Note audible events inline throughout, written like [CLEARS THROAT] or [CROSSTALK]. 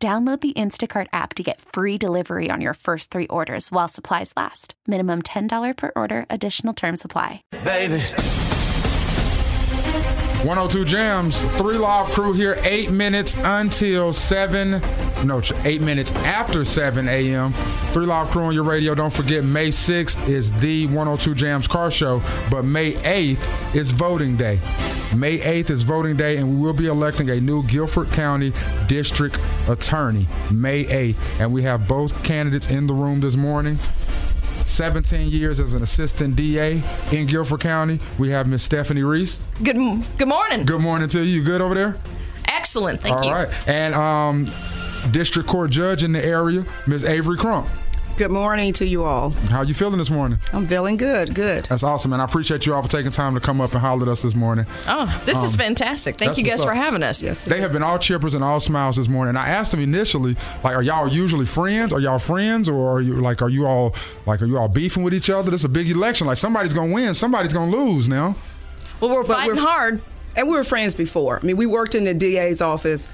Download the Instacart app to get free delivery on your first three orders while supplies last. Minimum $10 per order, additional term supply. Baby. 102 Jamz, three live crew here, eight minutes until seven, no, eight minutes after 7 a.m. Three live crew on your radio. Don't forget, May 6th is the 102 Jamz car show, but May 8th is voting day. May 8th is voting day, and we will be electing a new Guilford County District Attorney May 8th. And we have both candidates in the room this morning. 17 years as an assistant DA in Guilford County. We have Miss Stephanie Reese. Good good morning. Good morning to you. Good over there? Excellent. Thank All you. All right. And um, district court judge in the area, Ms. Avery Crump. Good morning to you all. How are you feeling this morning? I'm feeling good, good. That's awesome, and I appreciate you all for taking time to come up and holler at us this morning. Oh, this um, is fantastic. Thank you guys for having us. Yes, they have been all chippers and all smiles this morning. And I asked them initially, like, are y'all usually friends? Are y'all friends, or are you like, are you all like, are you all beefing with each other? This is a big election. Like, somebody's gonna win, somebody's gonna lose now. Well, we're fighting we're, hard. And we were friends before. I mean, we worked in the DA's office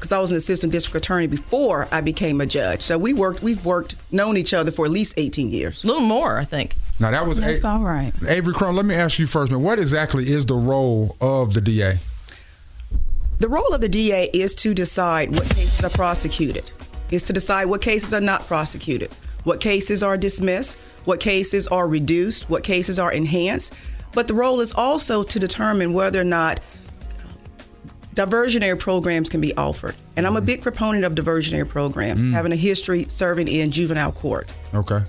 because I was an assistant district attorney before I became a judge. So we worked, we've worked, known each other for at least 18 years. A little more, I think. Now that was that's a- all right. Avery Crump, let me ask you first, man. What exactly is the role of the DA? The role of the DA is to decide what cases are prosecuted. Is to decide what cases are not prosecuted, what cases are dismissed, what cases are reduced, what cases are enhanced. But the role is also to determine whether or not diversionary programs can be offered. And I'm a big proponent of diversionary programs, mm. having a history serving in juvenile court. Okay.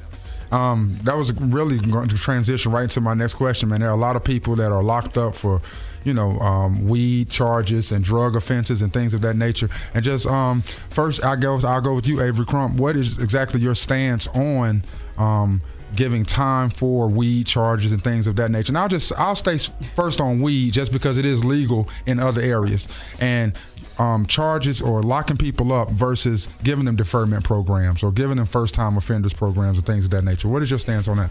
Um, that was really going to transition right into my next question, man. There are a lot of people that are locked up for, you know, um, weed charges and drug offenses and things of that nature. And just um, first, I go, I'll go with you, Avery Crump. What is exactly your stance on um, giving time for weed charges and things of that nature. And I'll just I'll stay first on weed just because it is legal in other areas and um, charges or locking people up versus giving them deferment programs or giving them first time offenders programs and things of that nature. What is your stance on that?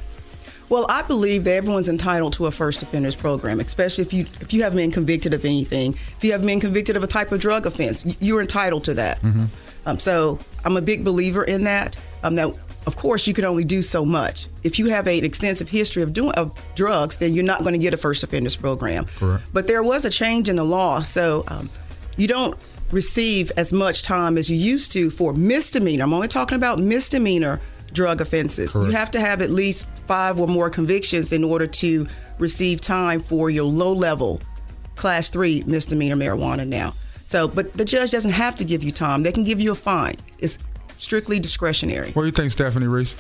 Well, I believe that everyone's entitled to a first offenders program, especially if you if you haven't been convicted of anything. If you haven't been convicted of a type of drug offense, you're entitled to that. Mm-hmm. Um, so I'm a big believer in that. Um, that of course, you can only do so much. If you have an extensive history of doing of drugs, then you're not going to get a first offenders program. Correct. But there was a change in the law, so um, you don't receive as much time as you used to for misdemeanor. I'm only talking about misdemeanor drug offenses. Correct. You have to have at least five or more convictions in order to receive time for your low level class three misdemeanor marijuana now. So, but the judge doesn't have to give you time. They can give you a fine. It's strictly discretionary. What do you think, Stephanie Reese?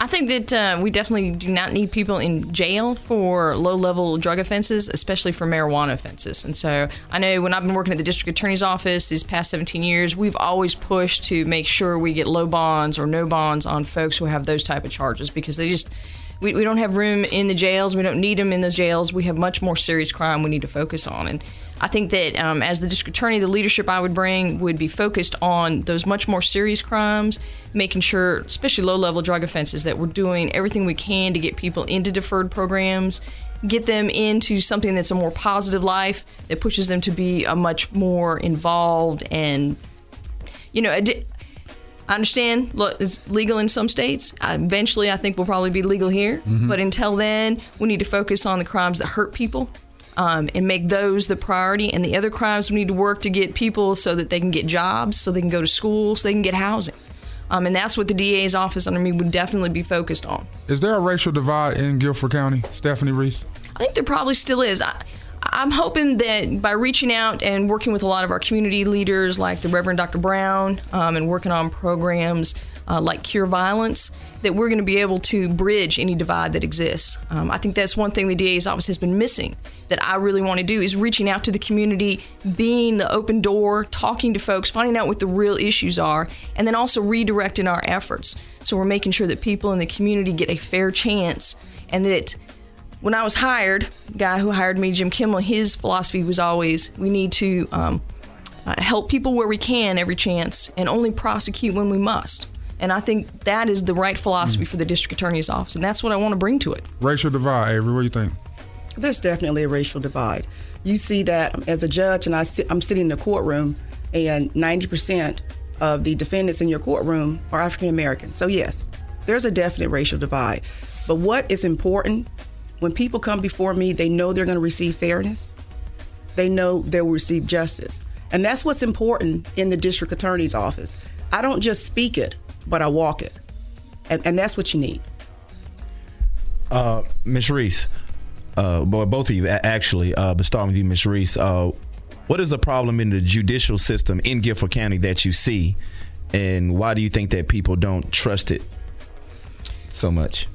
I think that uh, we definitely do not need people in jail for low level drug offenses, especially for marijuana offenses. And so I know when I've been working at the district attorney's office these past 17 years, we've always pushed to make sure we get low bonds or no bonds on folks who have those type of charges because they just. We, we don't have room in the jails. We don't need them in those jails. We have much more serious crime we need to focus on. And I think that um, as the district attorney, the leadership I would bring would be focused on those much more serious crimes, making sure, especially low level drug offenses, that we're doing everything we can to get people into deferred programs, get them into something that's a more positive life that pushes them to be a much more involved and, you know, I understand look, it's legal in some states. Uh, eventually, I think we'll probably be legal here. Mm-hmm. But until then, we need to focus on the crimes that hurt people um, and make those the priority. And the other crimes we need to work to get people so that they can get jobs, so they can go to school, so they can get housing. Um, and that's what the DA's office under me would definitely be focused on. Is there a racial divide in Guilford County, Stephanie Reese? I think there probably still is. I, I'm hoping that by reaching out and working with a lot of our community leaders, like the Reverend Dr. Brown, um, and working on programs uh, like Cure Violence, that we're going to be able to bridge any divide that exists. Um, I think that's one thing the DA's office has been missing that I really want to do is reaching out to the community, being the open door, talking to folks, finding out what the real issues are, and then also redirecting our efforts. So we're making sure that people in the community get a fair chance and that when I was hired, the guy who hired me, Jim Kimel, his philosophy was always we need to um, uh, help people where we can every chance and only prosecute when we must. And I think that is the right philosophy mm. for the district attorney's office, and that's what I want to bring to it. Racial divide, Avery, what do you think? There's definitely a racial divide. You see that as a judge, and I sit, I'm sitting in the courtroom, and 90% of the defendants in your courtroom are African American. So, yes, there's a definite racial divide. But what is important when people come before me, they know they're going to receive fairness, they know they will receive justice. And that's what's important in the district attorney's office. I don't just speak it, but I walk it. And, and that's what you need. Uh, Ms. Reese, uh, both of you actually, uh, but starting with you, Ms. Reese, uh, what is the problem in the judicial system in Guilford County that you see, and why do you think that people don't trust it so much?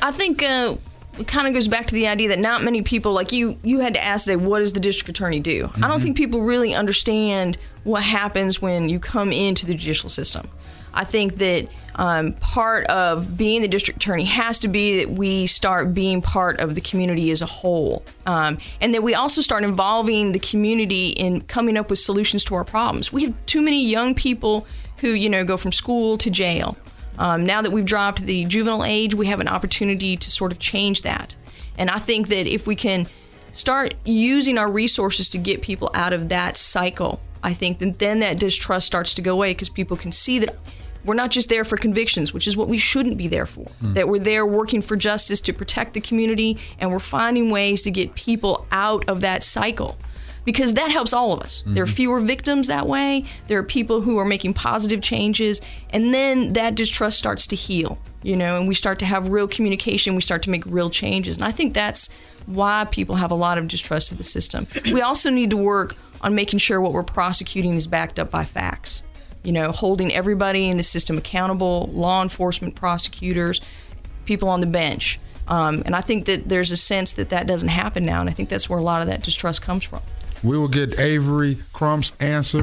I think uh, it kind of goes back to the idea that not many people like you you had to ask today what does the district attorney do mm-hmm. i don't mm-hmm. think people really understand what happens when you come into the judicial system i think that um, part of being the district attorney has to be that we start being part of the community as a whole um, and that we also start involving the community in coming up with solutions to our problems we have too many young people who you know go from school to jail um, now that we've dropped the juvenile age, we have an opportunity to sort of change that. And I think that if we can start using our resources to get people out of that cycle, I think that then that distrust starts to go away because people can see that we're not just there for convictions, which is what we shouldn't be there for. Mm. That we're there working for justice to protect the community, and we're finding ways to get people out of that cycle because that helps all of us. Mm-hmm. There are mm-hmm. fewer victims that way. There are people who are making positive changes, and then that distrust starts to heal, you know, and we start to have real communication. We start to make real changes, and I think that's why people have a lot of distrust of the system. [CLEARS THROAT] We also need to work on making sure what we're prosecuting is backed up by facts. You know, holding everybody in the system accountable, law enforcement, prosecutors, people on the bench. Um, and I think that there's a sense that that doesn't happen now, and I think that's where a lot of that distrust comes from. We will get Avery Crump's answer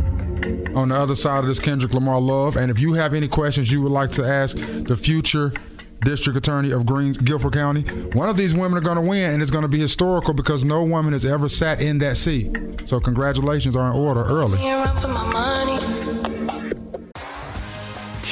on the other side of this Kendrick Lamar love. And if you have any questions you would like to ask the future district attorney of Green Guilford County, one of these women are going to win, and it's going to be historical because no woman has ever sat in that seat. So congratulations are in order early.